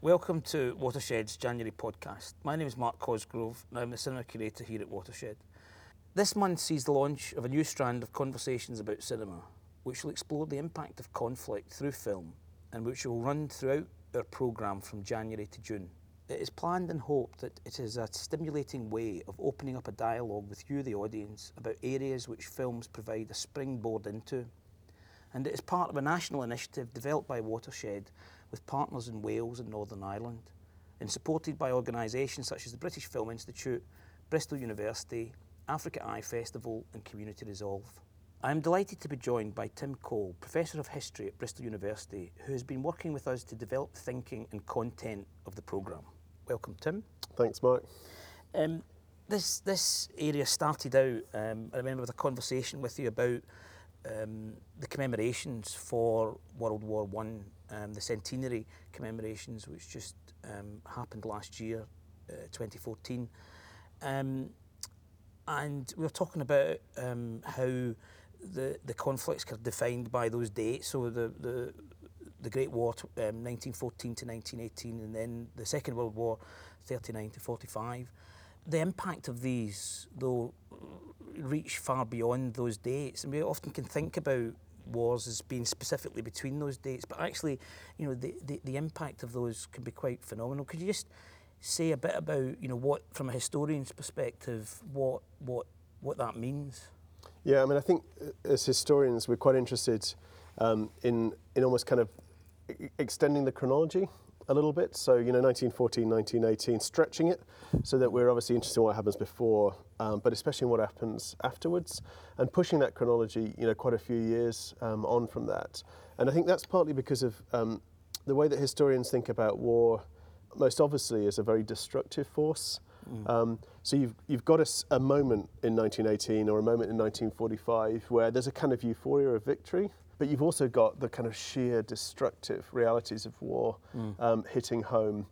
Welcome to Watershed's January podcast. My name is Mark Cosgrove and I'm the cinema curator here at Watershed. This month sees the launch of a new strand of conversations about cinema, which will explore the impact of conflict through film and which will run throughout our programme from January to June. It is planned and hoped that it is a stimulating way of opening up a dialogue with you, the audience, about areas which films provide a springboard into. And it is part of a national initiative developed by Watershed with partners in Wales and Northern Ireland, and supported by organisations such as the British Film Institute, Bristol University, Afrika Eye Festival, and Community Resolve. I am delighted to be joined by Tim Cole, Professor of History at Bristol University, who has been working with us to develop thinking and content of the programme. Welcome, Tim. Thanks, Mark. Um, this this area started out. Um, I remember with a conversation with you about um, the commemorations for World War One, um, the centenary commemorations, which just um, happened last year, uh, 2014, um, and we were talking about um, how the the conflicts are defined by those dates. So the the the Great War, um, 1914 to 1918, and then the Second World War, 39 to 45. The impact of these, though, reach far beyond those dates, and we often can think about wars as being specifically between those dates, but actually, you know, the, the, the impact of those can be quite phenomenal. Could you just say a bit about, you know, what, from a historian's perspective, what what what that means? Yeah, I mean, I think uh, as historians, we're quite interested um, in in almost kind of extending the chronology a little bit. So, you know, 1914, 1918, stretching it so that we're obviously interested in what happens before, um, but especially in what happens afterwards, and pushing that chronology, you know, quite a few years um, on from that. And I think that's partly because of um, the way that historians think about war, most obviously, as a very destructive force. Mm. Um, so you've, you've got a, a, moment in 1918 or a moment in 1945 where there's a kind of euphoria of victory, but you've also got the kind of sheer destructive realities of war mm. um, hitting home.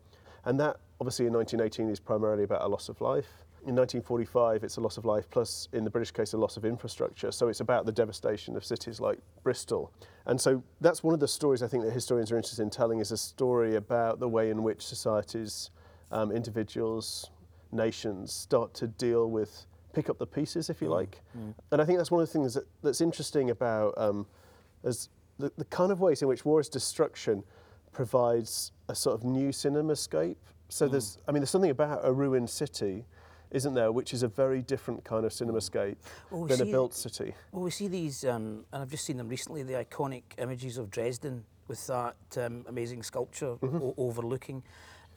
And that, obviously, in 1918 is primarily about a loss of life. In 1945, it's a loss of life, plus, in the British case, a loss of infrastructure. So it's about the devastation of cities like Bristol. And so that's one of the stories I think that historians are interested in telling is a story about the way in which societies, um, individuals, nations start to deal with, pick up the pieces, if you mm. like. Mm. And I think that's one of the things that, that's interesting about um, as the, the kind of ways in which war is destruction provides a sort of new cinemascape. So mm. there's, I mean, there's something about a ruined city, isn't there, which is a very different kind of cinemascape well, we than a built city. Well, we see these, um, and I've just seen them recently, the iconic images of Dresden with that um, amazing sculpture mm-hmm. o- overlooking.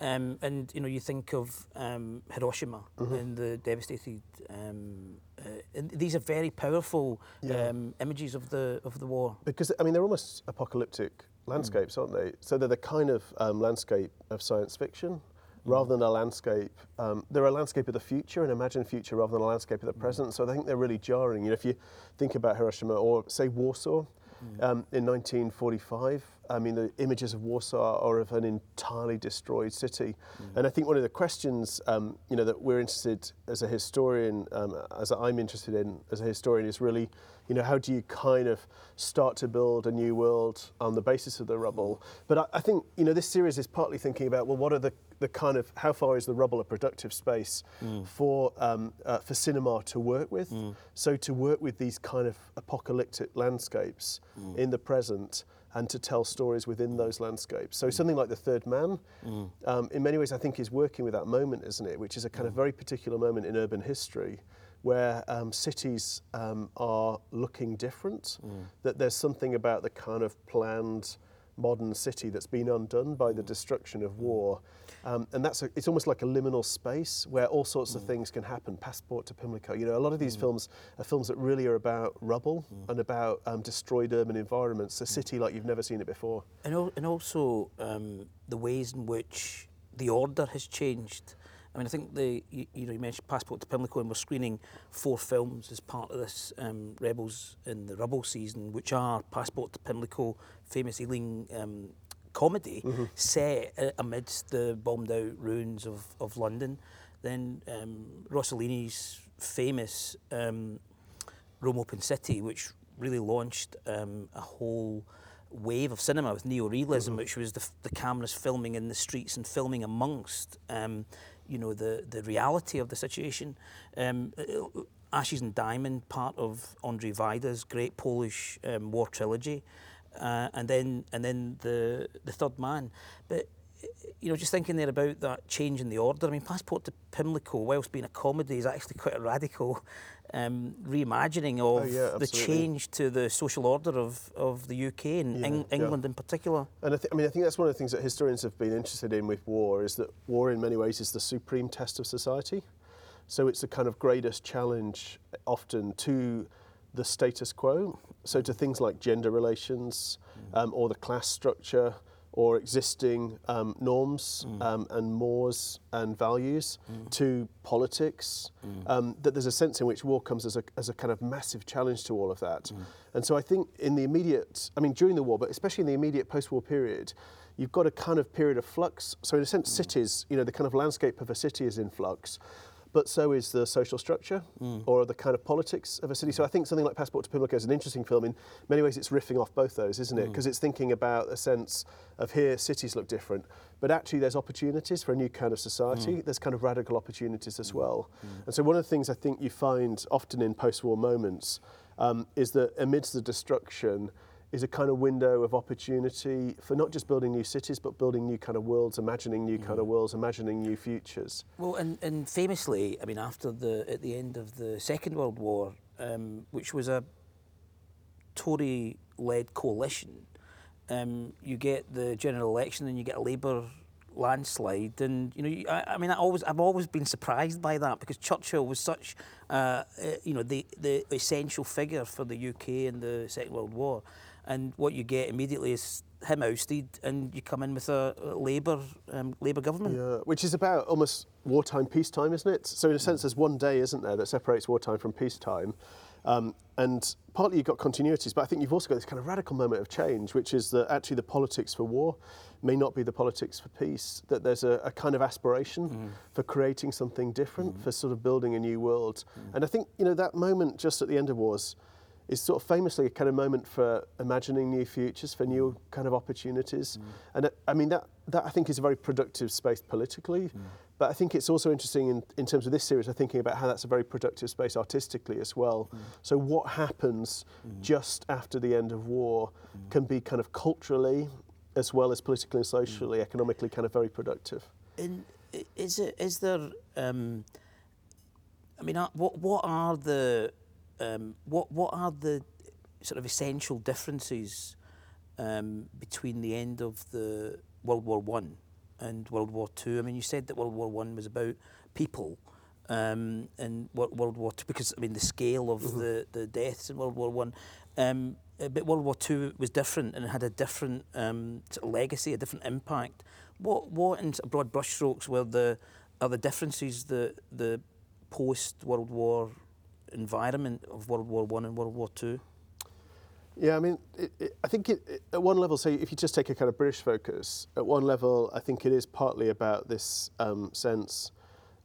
Um, and you know, you think of um, Hiroshima mm-hmm. and the devastated. Um, uh, and these are very powerful yeah. Um, images of the of the war. Because I mean, they're almost apocalyptic landscapes, mm. aren't they? So they're the kind of um, landscape of science fiction, mm. rather than a landscape. Um, they're a landscape of the future, an imagined future, rather than a landscape of the mm. present. So I think they're really jarring. You know, if you think about Hiroshima or say Warsaw, Mm. Um, in 1945, I mean, the images of Warsaw are of an entirely destroyed city. Mm. And I think one of the questions, um, you know, that we're interested as a historian, um, as I'm interested in as a historian, is really, you know, how do you kind of start to build a new world on the basis of the rubble? But I, I think, you know, this series is partly thinking about, well, what are the the kind of how far is the rubble a productive space mm. for um, uh, for cinema to work with? Mm. So to work with these kind of apocalyptic landscapes mm. in the present and to tell stories within those landscapes. So mm. something like the Third Man, mm. um, in many ways, I think is working with that moment, isn't it? Which is a kind of mm. very particular moment in urban history. Where um, cities um, are looking different, that there's something about the kind of planned modern city that's been undone by the destruction of war. Um, and that's a, it's almost like a liminal space where all sorts mm. of things can happen. Passport to Pimlico. You know, a lot of these mm. films are films that really are about rubble mm. and about um, destroyed urban environments, a mm. city like you've never seen it before. And, al- and also um, the ways in which the order has changed. I mean, I think the you, you, know you mentioned Passport to Pimlico, and we're screening four films as part of this um, Rebels in the Rubble season, which are Passport to Pimlico, famous Ealing um, comedy mm-hmm. set amidst the bombed out ruins of, of London. Then um, Rossellini's famous um, Rome Open City, which really launched um, a whole wave of cinema with neorealism, which was the, the cameras filming in the streets and filming amongst, um, you know, the, the reality of the situation. Um, uh, uh, Ashes and Diamond, part of Andre Vida's great Polish um, war trilogy, uh, and then and then the the Third Man, but you know, just thinking there about that change in the order. I mean, Passport to Pimlico, whilst being a comedy, is actually quite a radical um, reimagining of Oh, yeah, the change to the social order of, of the UK and Yeah, Eng- yeah. England in particular. And I, th- I mean, I think that's one of the things that historians have been interested in with war is that war, in many ways, is the supreme test of society. So it's the kind of greatest challenge, often to the status quo. So to things like gender relations, um, or the class structure, or existing um, norms um, and mores and values, to politics. Um, that there's a sense in which war comes as a, as a kind of massive challenge to all of that. And so I think in the immediate, I mean, during the war, but especially in the immediate post-war period, you've got a kind of period of flux. So in a sense, cities, you know, the kind of landscape of a city is in flux, but so is the social structure mm. or the kind of politics of a city. So I think something like Passport to Pimlico is an interesting film. In many ways, it's riffing off both those, isn't it? Mm. Because it's thinking about a sense of here cities look different, but actually there's opportunities for a new kind of society. Mm. There's kind of radical opportunities as well. And so one of the things I think you find often in post-war moments um, is that amidst the destruction is a kind of window of opportunity for not just building new cities, but building new kind of worlds, imagining new kind of worlds, imagining new futures. Well, and, and famously, I mean, after the at the end of the Second World War, um, which was a Tory-led coalition, um, you get the general election and you get a Labour landslide, and you know, I, I mean, I always I've always been surprised by that because Churchill was such, uh, uh, you know, the the essential figure for the UK in the Second World War, and what you get immediately is him ousted, and you come in with a, Labour um, Labour government. Yeah, which is about almost wartime, peacetime, isn't it? So in a sense, there's one day, isn't there, that separates wartime from peacetime. Um, and partly you've got continuities, but I think you've also got this kind of radical moment of change, which is that actually the politics for war may not be the politics for peace, that there's a, a kind of aspiration for creating something different, for sort of building a new world. And I think, you know, that moment just at the end of wars is sort of famously a kind of moment for imagining new futures, for new kind of opportunities. Mm. And uh, I mean, that, that I think is a very productive space politically. Mm. But I think it's also interesting in, in terms of this series, I'm thinking about how that's a very productive space artistically as well. Mm. So, what happens just after the end of war can be kind of culturally, as well as politically and socially, economically, kind of very productive. And is it is there? Um, I mean, what what are the um, what what are the sort of essential differences um, between the end of the World War One and World War Two? I mean, you said that World War One was about people. Um, and Wo- World War Two, because I mean the scale of the, the deaths in World War One, um, but World War Two was different and it had a different um, sort of legacy, a different impact. What what in broad brushstrokes were the are the differences the the post World War environment of World War One and World War Two? Yeah, I mean, it, it, I think it, at one level, say if you just take a kind of British focus, at one level, I think it is partly about this um, sense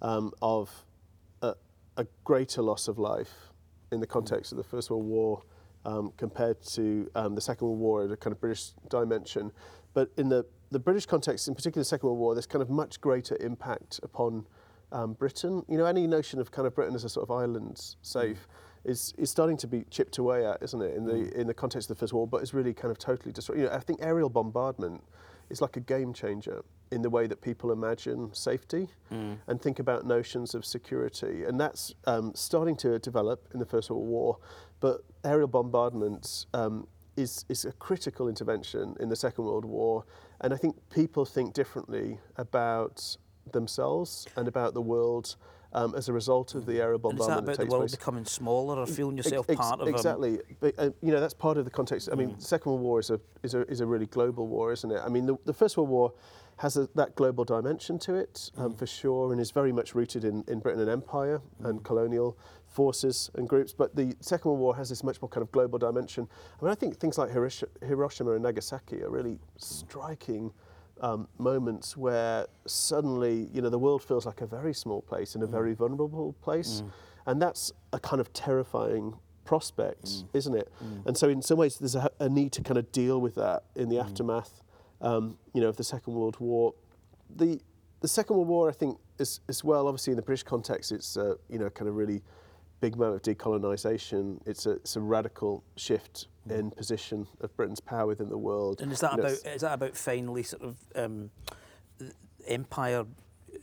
um, of a, a greater loss of life in the context of the First World War um, compared to um, the Second World War at a kind of British dimension. But in the, the British context, in particular the Second World War, there's kind of much greater impact upon um, Britain. You know, any notion of kind of Britain as a sort of island safe is, is starting to be chipped away at, isn't it, in the in the context of the First World War, but it's really kind of totally destroyed. You know, I think aerial bombardment is like a game changer in the way that people imagine safety and think about notions of security, and that's um, starting to develop in the First World War. But aerial bombardment um, is is a critical intervention in the Second World War, and I think people think differently about themselves and about the world um, as a result of the aerial And is that about that the world place. becoming smaller or feeling yourself ex- part of a exactly. But, uh, you know, that's part of the context. I mean, the Second World War is a is a is a really global war, isn't it? I mean, the, the First World War has a, that global dimension to it um, for sure, and is very much rooted in, in Britain and empire and colonial forces and groups. But the Second World War has this much more kind of global dimension. I mean, I think things like Hirosh- Hiroshima and Nagasaki are really striking um, moments where suddenly, you know, the world feels like a very small place and a very vulnerable place. And that's a kind of terrifying prospects, isn't it? And so in some ways, there's a, a need to kind of deal with that in the aftermath, um, you know, of the Second World War. The the Second World War, I think, is as well. Obviously, in the British context, it's uh, you know kind of really big moment of decolonisation. It's a it's a radical shift in position of Britain's power within the world. And is that You about is that about finally sort of um, empire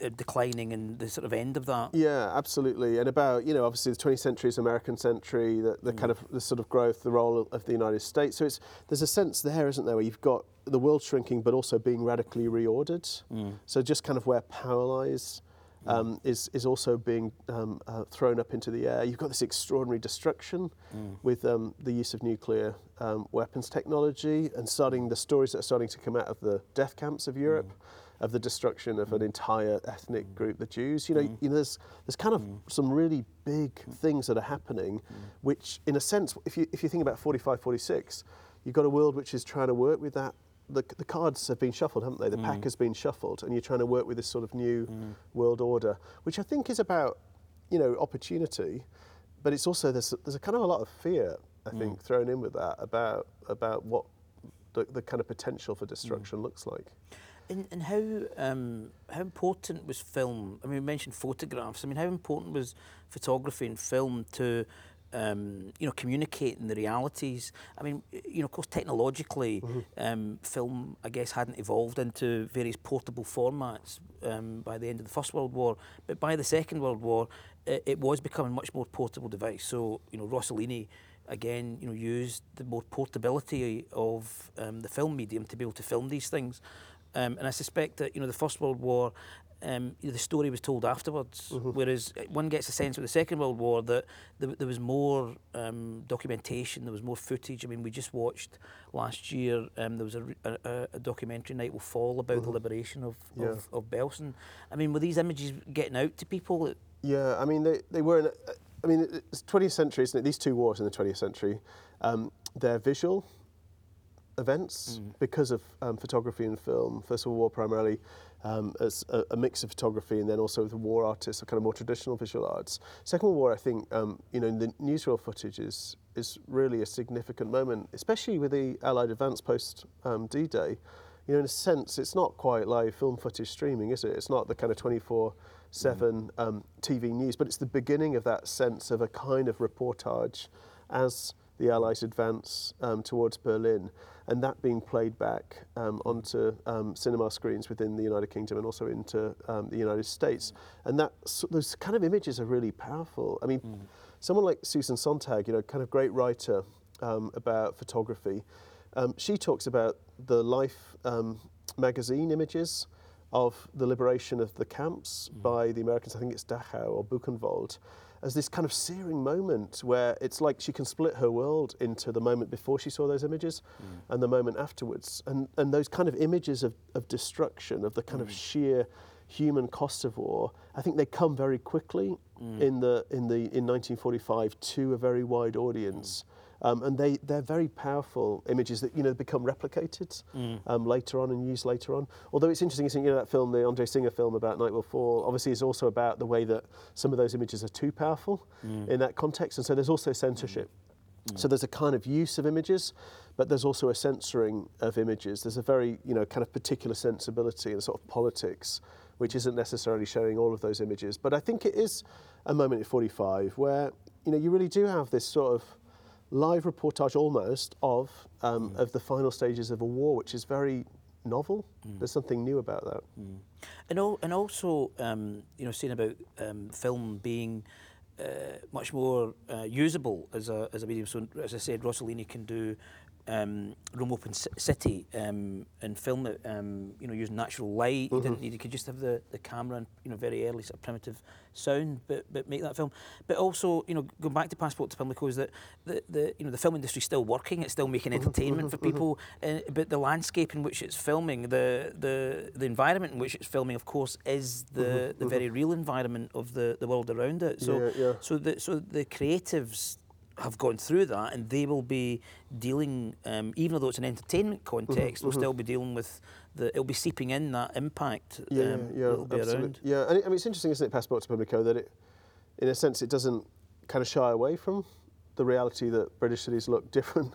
uh, declining and the sort of end of that? Yeah, absolutely. And about, you know, obviously the 20th century is American century, the, the kind of the sort of growth, the role of the United States. So it's there's a sense there, isn't there, where you've got the world shrinking but also being radically reordered. So just kind of where power lies um, is, is also being um, uh, thrown up into the air. You've got this extraordinary destruction with um, the use of nuclear um, weapons technology and starting the stories that are starting to come out of the death camps of Europe of the destruction of an entire ethnic group, the Jews. You know, you know, there's there's kind of some really big things that are happening, which, in a sense, if you if you think about 45, 46, you've got a world which is trying to work with that. The, the cards have been shuffled, haven't they? The pack mm. has been shuffled, and you're trying to work with this sort of new mm. world order, which I think is about, you know, opportunity, but it's also there's there's a kind of a lot of fear, I mm. think, thrown in with that about about what the, the kind of potential for destruction looks like. And, and how um, how important was film? I mean, we mentioned photographs. I mean, how important was photography and film to um, you know communicating the realities? I mean, you know, of course, technologically, um, film I guess hadn't evolved into various portable formats um, by the end of the First World War, but by the Second World War, it, it was becoming much more portable device. So you know, Rossellini again, you know, used the more portability of um, the film medium to be able to film these things. Um, and I suspect that you know the First World War, um, the story was told afterwards. Whereas uh, one gets a sense with the Second World War that there, there was more um, documentation, there was more footage. I mean, we just watched last year. Um, there was a, a, a- documentary, Night Will Fall, about the liberation of, Yeah. of, of Belsen. I mean, were these images getting out to people? Yeah, I mean, they, they were, in, a- I mean, it's 20th century, isn't it? These two wars in the 20th century, um, they're visual events because of um, photography and film. First World War primarily um, as a, a mix of photography and then also the war artists, or kind of more traditional visual arts. Second World War, I think, um, you know, the newsreel footage is, is really a significant moment, especially with the Allied advance post um, D-Day. You know, in a sense, it's not quite like film footage streaming, is it? It's not the kind of 24 7 um, TV news, but it's the beginning of that sense of a kind of reportage as the Allies advance um, towards Berlin, and that being played back um, onto um, cinema screens within the United Kingdom and also into um, the United States. And that those kind of images are really powerful. I mean, someone like Susan Sontag, you know, kind of great writer um, about photography. Um, she talks about the Life um, magazine images of the liberation of the camps by the Americans. I think it's Dachau or Buchenwald, as this kind of searing moment where it's like she can split her world into the moment before she saw those images mm. and the moment afterwards. And, and those kind of images of, of destruction, of the kind of mm. sheer human cost of war, I think they come very quickly mm. in the in the in 1945 to a very wide audience. Um, and they, they're very powerful images that you know become replicated um, later on and used later on. Although it's interesting, isn't you know that film, the Andre Singer film about Night Will Fall, obviously is also about the way that some of those images are too powerful in that context, and so there's also censorship. So there's a kind of use of images, but there's also a censoring of images. There's a very you know kind of particular sensibility and sort of politics, which isn't necessarily showing all of those images. But I think it is a moment at 45 where you know you really do have this sort of live reportage almost of um, of the final stages of a war, which is very novel. There's something new about that. And, al- and also, um, you know, saying about um, film being uh, much more uh, usable as a, as a medium. So, as I said, Rossellini can do um, Rome Open C City um, and film it, um, you know, using natural light. Mm -hmm. You, didn't mm-hmm. need, you could just have the, the camera and, you know, very early sort of primitive sound, but, but make that film. But also, you know, going back to Passport to Pimlico is that the, the, you know, the film industry's still working, it's still making mm-hmm. entertainment mm -hmm. for people, uh, but the landscape in which it's filming, the, the, the environment in which it's filming, of course, is the, mm -hmm. the very real environment of the, the world around it. So, yeah, yeah. so, the, so the creatives have gone through that and they will be dealing, um, even though it's an entertainment context, they'll still be dealing with the, it'll be seeping in that impact Yeah, um, yeah, absolutely. Yeah, and it, I mean, it's interesting, isn't it, Passport to Pimlico, that it, in a sense, it doesn't kind of shy away from the reality that British cities look different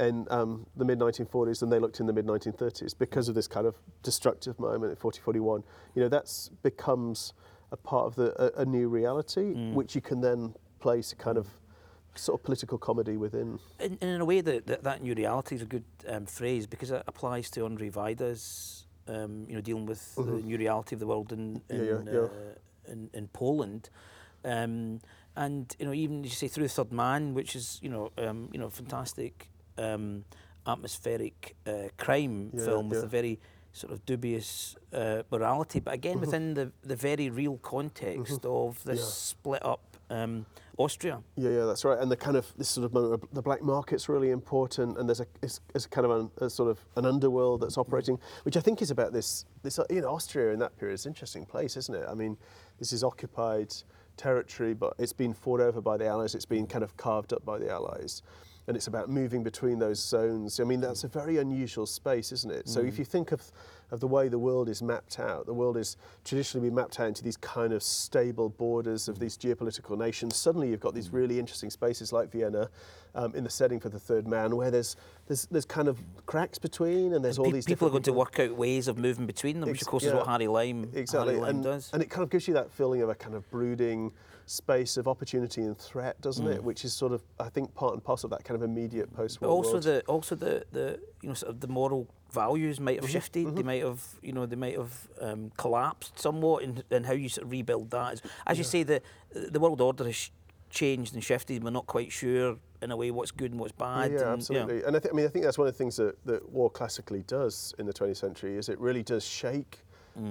in um, the mid 1940s than they looked in the mid 1930s because of this kind of destructive moment in 4041. You know, that's becomes a part of the a, a new reality, which you can then place a kind of sort of political comedy within. And, and in a way, that, that that new reality is a good um, phrase because it applies to Andrzej Wajda's, um, you know, dealing with the new reality of the world in in, Mm-hmm. Yeah, yeah, yeah. Uh, in, in Poland. Um, and you know, even as you say, through the third man, which is you know, um, you know, fantastic um, atmospheric uh, crime film with a very sort of dubious uh, morality, but again within the, the very real context of this split up um, Austria. Yeah, yeah, that's right. And the kind of this sort of moment, the black market's really important, and there's a it's, it's kind of an, a sort of an underworld that's operating, which I think is about this this you know Austria in that period is an interesting place, isn't it? I mean, this is occupied territory, but it's been fought over by the Allies. It's been kind of carved up by the Allies. And it's about moving between those zones. I mean, that's a very unusual space, isn't it? So if you think of, of the way the world is mapped out, the world is traditionally been mapped out into these kind of stable borders of mm. these geopolitical nations. Suddenly you've got these mm. really interesting spaces like Vienna um, in the setting for the third man, where there's, there's, there's kind of cracks between and there's all Pe- these people are going different to work out ways of moving between them, which of Ex- course is yeah. what Harry Lime, Exactly, Harry Lime and, does. and it kind of gives you that feeling of a kind of brooding space of opportunity and threat, doesn't it? Mm. Which is sort of, I think, part and parcel of that kind of immediate post-war also world. the also the, the you know sort of the moral values might Mm-hmm, have shifted. They might have you know they might have um, collapsed somewhat, in, in how you sort of rebuild that. As, as you say, the the world order has changed and shifted. We're not quite sure in a way what's good and what's bad. yeah, and, absolutely. And I, th- I mean, I think that's one of the things that, that war classically does in the 20th century is it really does shake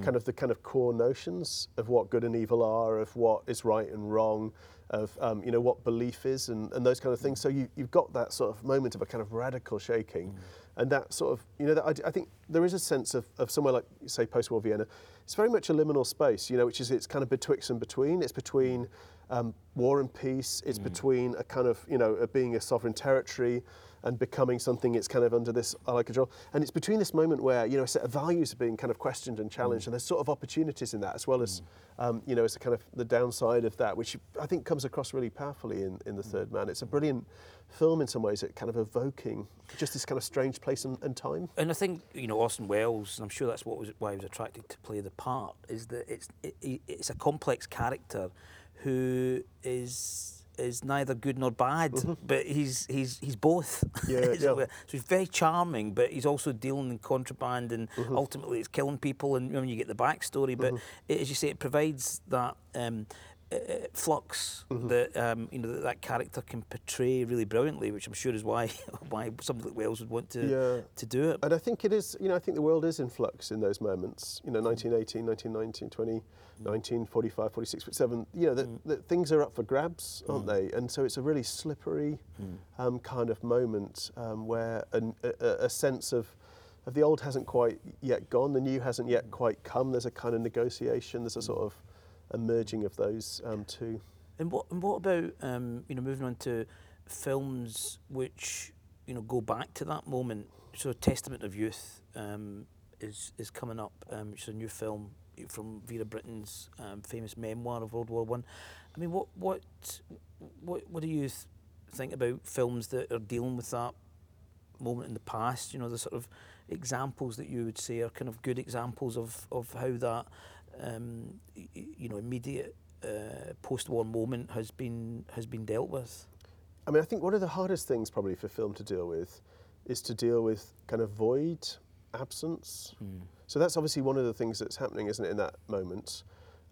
kind of the kind of core notions of what good and evil are, of what is right and wrong, of um, you know what belief is, and, and those kind of things. So you, you've got that sort of moment of a kind of radical shaking, and that sort of you know that I, I think there is a sense of, of somewhere like say post-war Vienna. It's very much a liminal space, you know, which is it's kind of betwixt and between. It's between um, war and peace. It's between a kind of you know a being a sovereign territory and becoming something it's kind of under this allied control. And it's between this moment where you know a set of values are being kind of questioned and challenged, mm. and there's sort of opportunities in that as well as mm. um, you know as a kind of the downside of that, which I think comes across really powerfully in, in the mm. Third Man. It's a brilliant film in some ways at kind of evoking just this kind of strange place and, and time. And I think you know Orson Welles, and I'm sure that's what was why he was attracted to play the part, is that it's it, it- it's a complex character who is is neither good nor bad, but he's he's he's both. Mm-hmm. Yeah, yeah. So he's very charming, but he's also dealing in contraband, and Mm-hmm. ultimately it's killing people. And when you get the backstory, but it, as you say, it provides that. Um, flux Mm-hmm. that um, you know that, that character can portray really brilliantly, which I'm sure is why why somebody like Welles would want to Yeah. to do it. And I think it is, you know, I think the world is in flux in those moments. You know, 1918, 1919, 20, 19, 45, 46, 47. You know, the, the things are up for grabs, aren't they? And so it's a really slippery um, kind of moment um, where an, a, a sense of, of the old hasn't quite yet gone, the new hasn't yet quite come. There's a kind of negotiation, there's a sort of a merging of those um, two. And what and what about um, you know moving on to films which you know go back to that moment? So Testament of Youth um, is is coming up, um, which is a new film from Vera Brittain's um, famous memoir of World War One. I. mean, what what what what do you th- think about films that are dealing with that moment in the past? You know, the sort of examples that you would say are kind of good examples of of how that um, you know immediate uh, post-war moment has been has been dealt with. I mean, I think one of the hardest things probably for film to deal with is to deal with kind of void, absence. So that's obviously one of the things that's happening, isn't it, in that moment?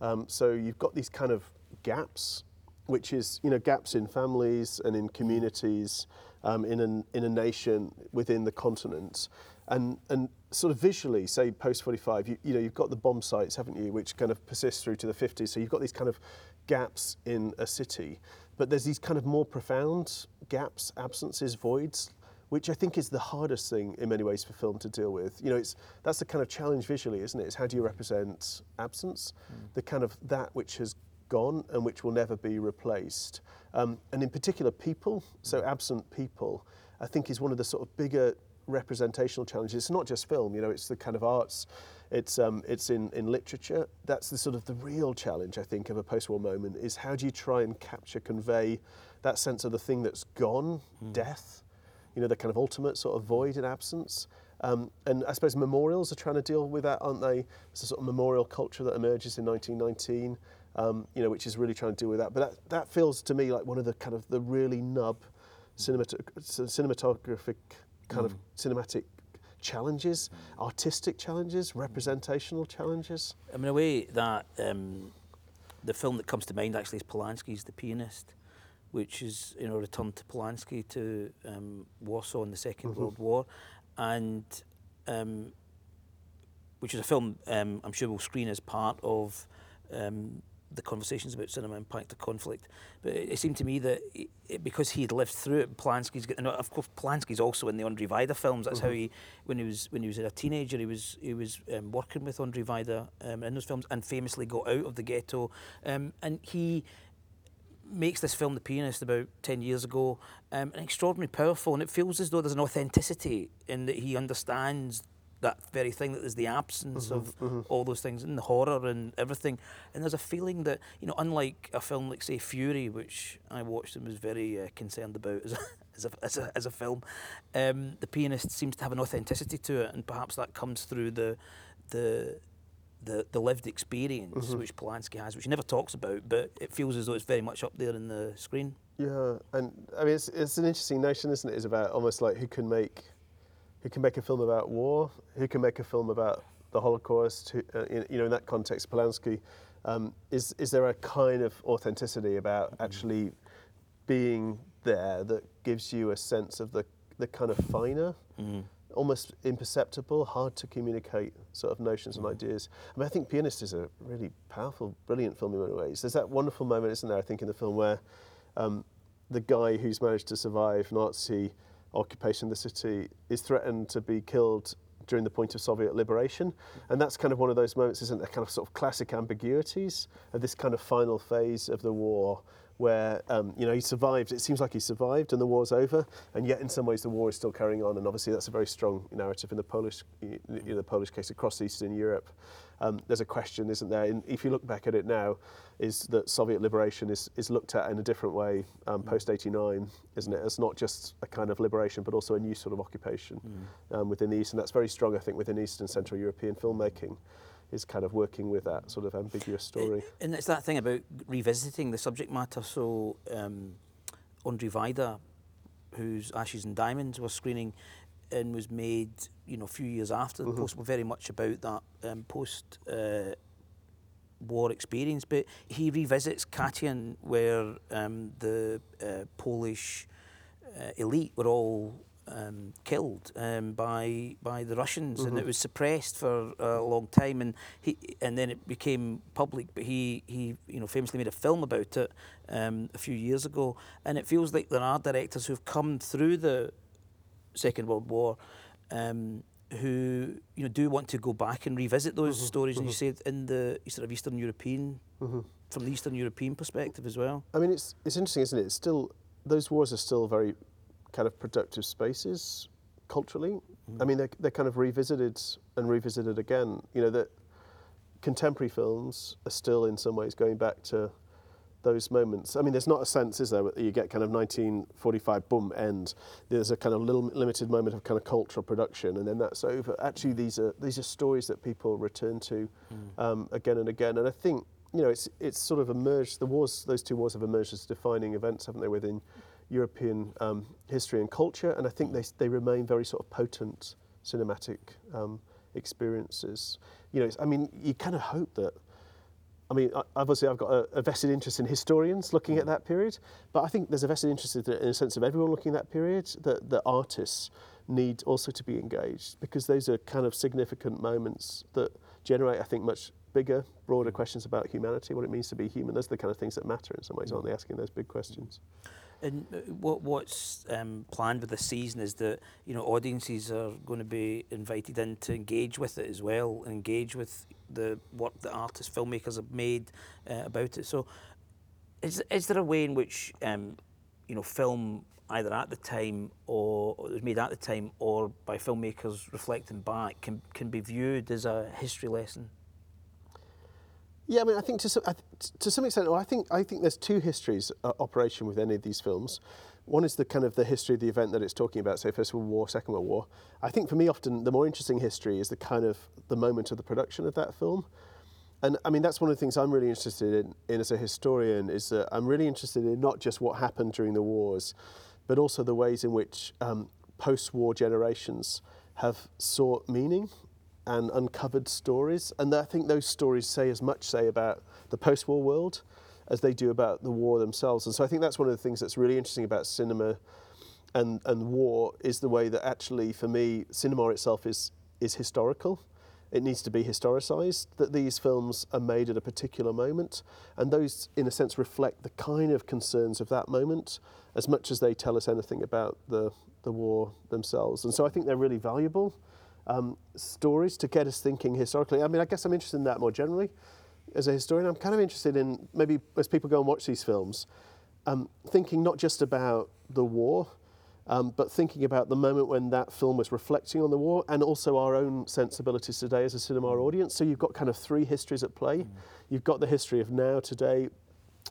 Um, so you've got these kind of gaps, which is you know gaps in families and in communities, um, in an, in a nation within the continent, and and sort of visually, say post forty five, you, you know you've got the bomb sites, haven't you, which kind of persist through to the fifties. So you've got these kind of gaps in a city, but there's these kind of more profound gaps, absences, voids, which I think is the hardest thing in many ways for film to deal with. You know, it's that's the kind of challenge visually, isn't it? Is how do you represent absence, the kind of that which has gone and which will never be replaced, um, and in particular people. So absent people, I think, is one of the sort of bigger representational challenges. It's not just film, you know, it's the kind of arts, it's, um, it's in, in literature. That's the sort of the real challenge, I think, of a post-war moment is how do you try and capture, convey that sense of the thing that's gone, mm. death, you know, the kind of ultimate sort of void and absence. Um, and I suppose memorials are trying to deal with that, aren't they? It's a sort of memorial culture that emerges in 1919, um, you know, which is really trying to deal with that. But that, that feels to me like one of the kind of the really nub cinematographic kind mm. of cinematic challenges, artistic challenges, representational challenges. I mean, a way that um, the film that comes to mind actually is Polanski's The Pianist, which is you know return to Polanski to um, Warsaw in the 2nd mm-hmm. World War, and um, which is a film um, I'm sure will screen as part of um, the conversations about cinema impact of conflict. But it, it seemed to me that it, because he had lived through it, Polanski's and of course Polanski's also in the Andrzej Wajda films. That's mm-hmm. how he, when he was when he was a teenager, he was he was um, working with Andrzej Wajda um, in those films, and famously got out of the ghetto. Um, and he makes this film, The Pianist, about 10 years ago, um, and extraordinarily powerful. And it feels as though there's an authenticity in that he understands that very thing that there's the absence mm-hmm, of mm-hmm. all those things and the horror and everything and there's a feeling that you know unlike a film like say Fury which I watched and was very uh, concerned about as a, as a, as a, as a film um, the pianist seems to have an authenticity to it and perhaps that comes through the the the, the lived experience mm-hmm. which Polanski has, which he never talks about, but it feels as though it's very much up there in the screen. Yeah, and I mean, it's, it's an interesting notion, isn't it? It's about almost like who can make who can make a film about war, who can make a film about the Holocaust, who, uh, in, you know, in that context, Polanski, um, is, is there a kind of authenticity about mm. actually being there that gives you a sense of the, the kind of finer, mm. almost imperceptible, hard to communicate sort of notions mm. and ideas? I mean, I think Pianist is a really powerful, brilliant film in many ways. There's that wonderful moment, isn't there, I think, in the film where um, the guy who's managed to survive Nazi occupation of the city is threatened to be killed during the point of Soviet liberation. And that's kind of one of those moments, isn't it? Kind of sort of classic ambiguities of this kind of final phase of the war where um, you know he survived. It seems like he survived, and the war's over, and yet in some ways the war is still carrying on. And obviously that's a very strong narrative in the Polish, you know, the Polish case across Eastern Europe. Um, there's a question, isn't there? And if you look back at it now, is that Soviet liberation is, is looked at in a different way um, mm. post 89, isn't it? It's not just a kind of liberation, but also a new sort of occupation mm. um, within the East. And that's very strong, I think, within Eastern Central European filmmaking is kind of working with that sort of ambiguous story. And it's that thing about revisiting the subject matter. So um, Andrzej Wajda, whose Ashes and Diamonds was screening and was made, you know, a few years after mm-hmm. the post, were very much about that um, post uh, war experience. But he revisits Katyn, where um, the uh, Polish uh, elite were all um, killed um, by by the Russians, mm-hmm. and it mm-hmm. was suppressed for a long time, and he and then it became public. But he he you know famously made a film about it um, a few years ago, and it feels like there are directors who've come through the Second World War. Um, who you know do want to go back and revisit those mm-hmm. stories, mm-hmm. and you mm-hmm. said in the sort of Eastern European, mm-hmm. from the Eastern European perspective as well. I mean, it's it's interesting, isn't it? It's still those wars are still very kind of productive spaces culturally. Mm. I mean, they're, they're kind of revisited and revisited again. You know, that contemporary films are still in some ways going back to those moments. I mean, there's not a sense, is there, that you get kind of 1945, boom, end. There's a kind of little limited moment of kind of cultural production, and then that's over. Actually, these are these are stories that people return to mm. um, again and again. And I think you know, it's it's sort of emerged. The wars, those two wars, have emerged as defining events, haven't they, within European um, history and culture, and I think they, they remain very sort of potent cinematic um, experiences. You know, I mean, you kind of hope that. I mean, obviously, I've got a, a, vested interest in historians looking at that period, but I think there's a vested interest in, in a sense of everyone looking at that period that, the artists need also to be engaged because those are kind of significant moments that generate, I think, much bigger, broader questions about humanity, what it means to be human. Those are the kind of things that matter in some ways, aren't they? Asking those big questions. And uh, what what's um, planned with the season is that you know audiences are going to be invited in to engage with it as well, engage with the work that artists, filmmakers have made uh, about it. So, is is there a way in which um, you know, film either at the time or it was made at the time or by filmmakers reflecting back can, can be viewed as a history lesson? Yeah, I mean, I think to some, to some extent, well, I think I think there's two histories uh, operation with any of these films. One is the kind of the history of the event that it's talking about, say First World War, Second World War. I think for me, often the more interesting history is the kind of the moment of the production of that film. And I mean, that's one of the things I'm really interested in, in as a historian is that I'm really interested in not just what happened during the wars, but also the ways in which um, post-war generations have sought meaning and uncovered stories. And I think those stories say as much, say, about the post-war world as they do about the war themselves. And so I think that's one of the things that's really interesting about cinema and, and war is the way that actually, for me, cinema itself is, is historical. It needs to be historicised, that these films are made at a particular moment, and those, in a sense, reflect the kind of concerns of that moment as much as they tell us anything about the, the war themselves. And so I think they're really valuable um, stories to get us thinking historically. I mean, I guess I'm interested in that more generally. As a historian, I'm kind of interested in maybe as people go and watch these films, um, thinking not just about the war, um, but thinking about the moment when that film was reflecting on the war and also our own sensibilities today as a cinema audience. So you've got kind of three histories at play. Mm. You've got the history of now, today,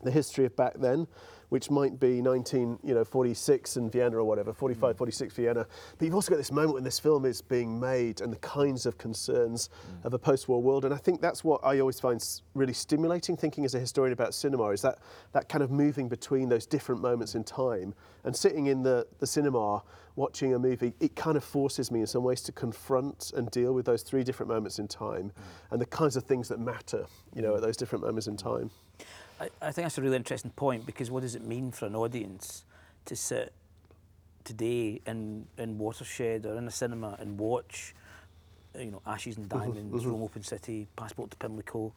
the history of back then, which might be 19, you know, 46 in Vienna or whatever, 45, mm. 46 Vienna. But you've also got this moment when this film is being made and the kinds of concerns mm. of a post-war world. And I think that's what I always find really stimulating thinking as a historian about cinema is that, that kind of moving between those different moments in time and sitting in the, the cinema watching a movie, it kind of forces me in some ways to confront and deal with those three different moments in time mm. and the kinds of things that matter, you know, at those different moments in time. I, I think that's a really interesting point because what does it mean for an audience to sit today in, in Watershed or in a cinema and watch, you know, Ashes and Diamonds, mm-hmm. Rome Open City, Passport to Pimlico.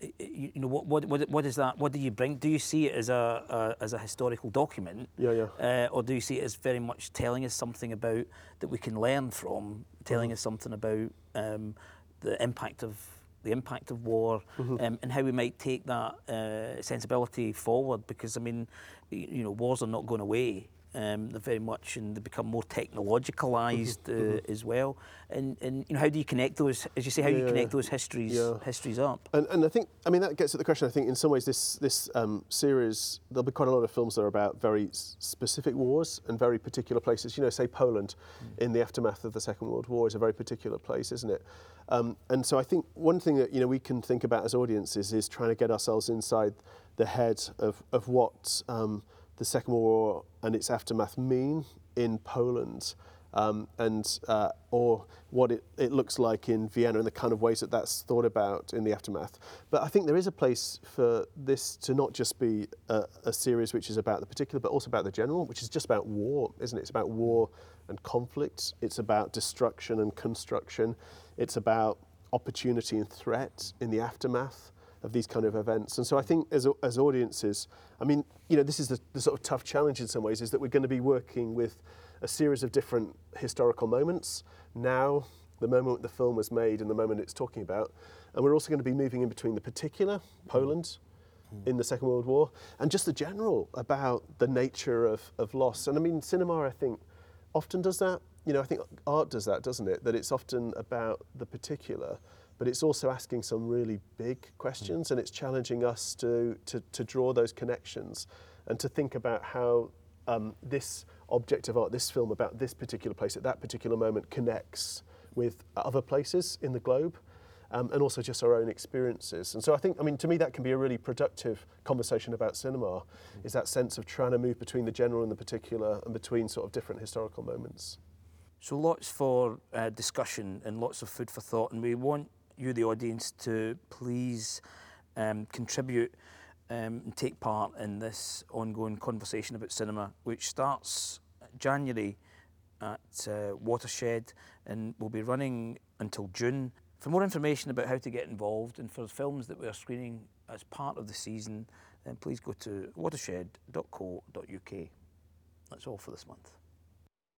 You, you know what, what what what is that? What do you bring? Do you see it as a, a as a historical document? Yeah, yeah. Uh, or do you see it as very much telling us something about that we can learn from, telling mm-hmm. us something about um, the impact of the impact of war, mm-hmm. um, and how we might take that uh, sensibility forward. Because I mean, you know, wars are not going away. Um, they're very much and they become more technologicalized mm-hmm. uh, mm-hmm. as well. And and you know, how do you connect those? As you say, how yeah, do you connect those histories yeah. histories up? And, and I think I mean that gets at the question. I think in some ways this this um, series there'll be quite a lot of films that are about very specific wars and very particular places. You know, say Poland, mm. in the aftermath of the Second World War is a very particular place, isn't it? Um, and so I think one thing that you know we can think about as audiences is trying to get ourselves inside the head of of what. The Second World War and its aftermath mean in Poland, um, and uh, or what it, it looks like in Vienna and the kind of ways that that's thought about in the aftermath. But I think there is a place for this to not just be a, a series which is about the particular, but also about the general, which is just about war, isn't it? It's about war and conflict. It's about destruction and construction. It's about opportunity and threat in the aftermath of these kind of events. And so I think as, as audiences, I mean, you know, this is the, the sort of tough challenge in some ways is that we're going to be working with a series of different historical moments. Now, the moment the film was made and the moment it's talking about. And we're also going to be moving in between the particular, Poland, mm. in the Second World War, and just the general about the nature of, of loss. And I mean, cinema, I think, often does that. You know, I think art does that, doesn't it? That it's often about the particular but it's also asking some really big questions and it's challenging us to, to, to draw those connections and to think about how um, this object of art, this film about this particular place at that particular moment connects with other places in the globe. Um, and also just our own experiences. And so I think, I mean, to me, that can be a really productive conversation about cinema, is that sense of trying to move between the general and the particular and between sort of different historical moments. So lots for uh, discussion and lots of food for thought, and we want you, the audience, to please um, contribute um, and take part in this ongoing conversation about cinema, which starts January at uh, Watershed and will be running until June. For more information about how to get involved and for films that we are screening as part of the season, then please go to watershed.co.uk. That's all for this month.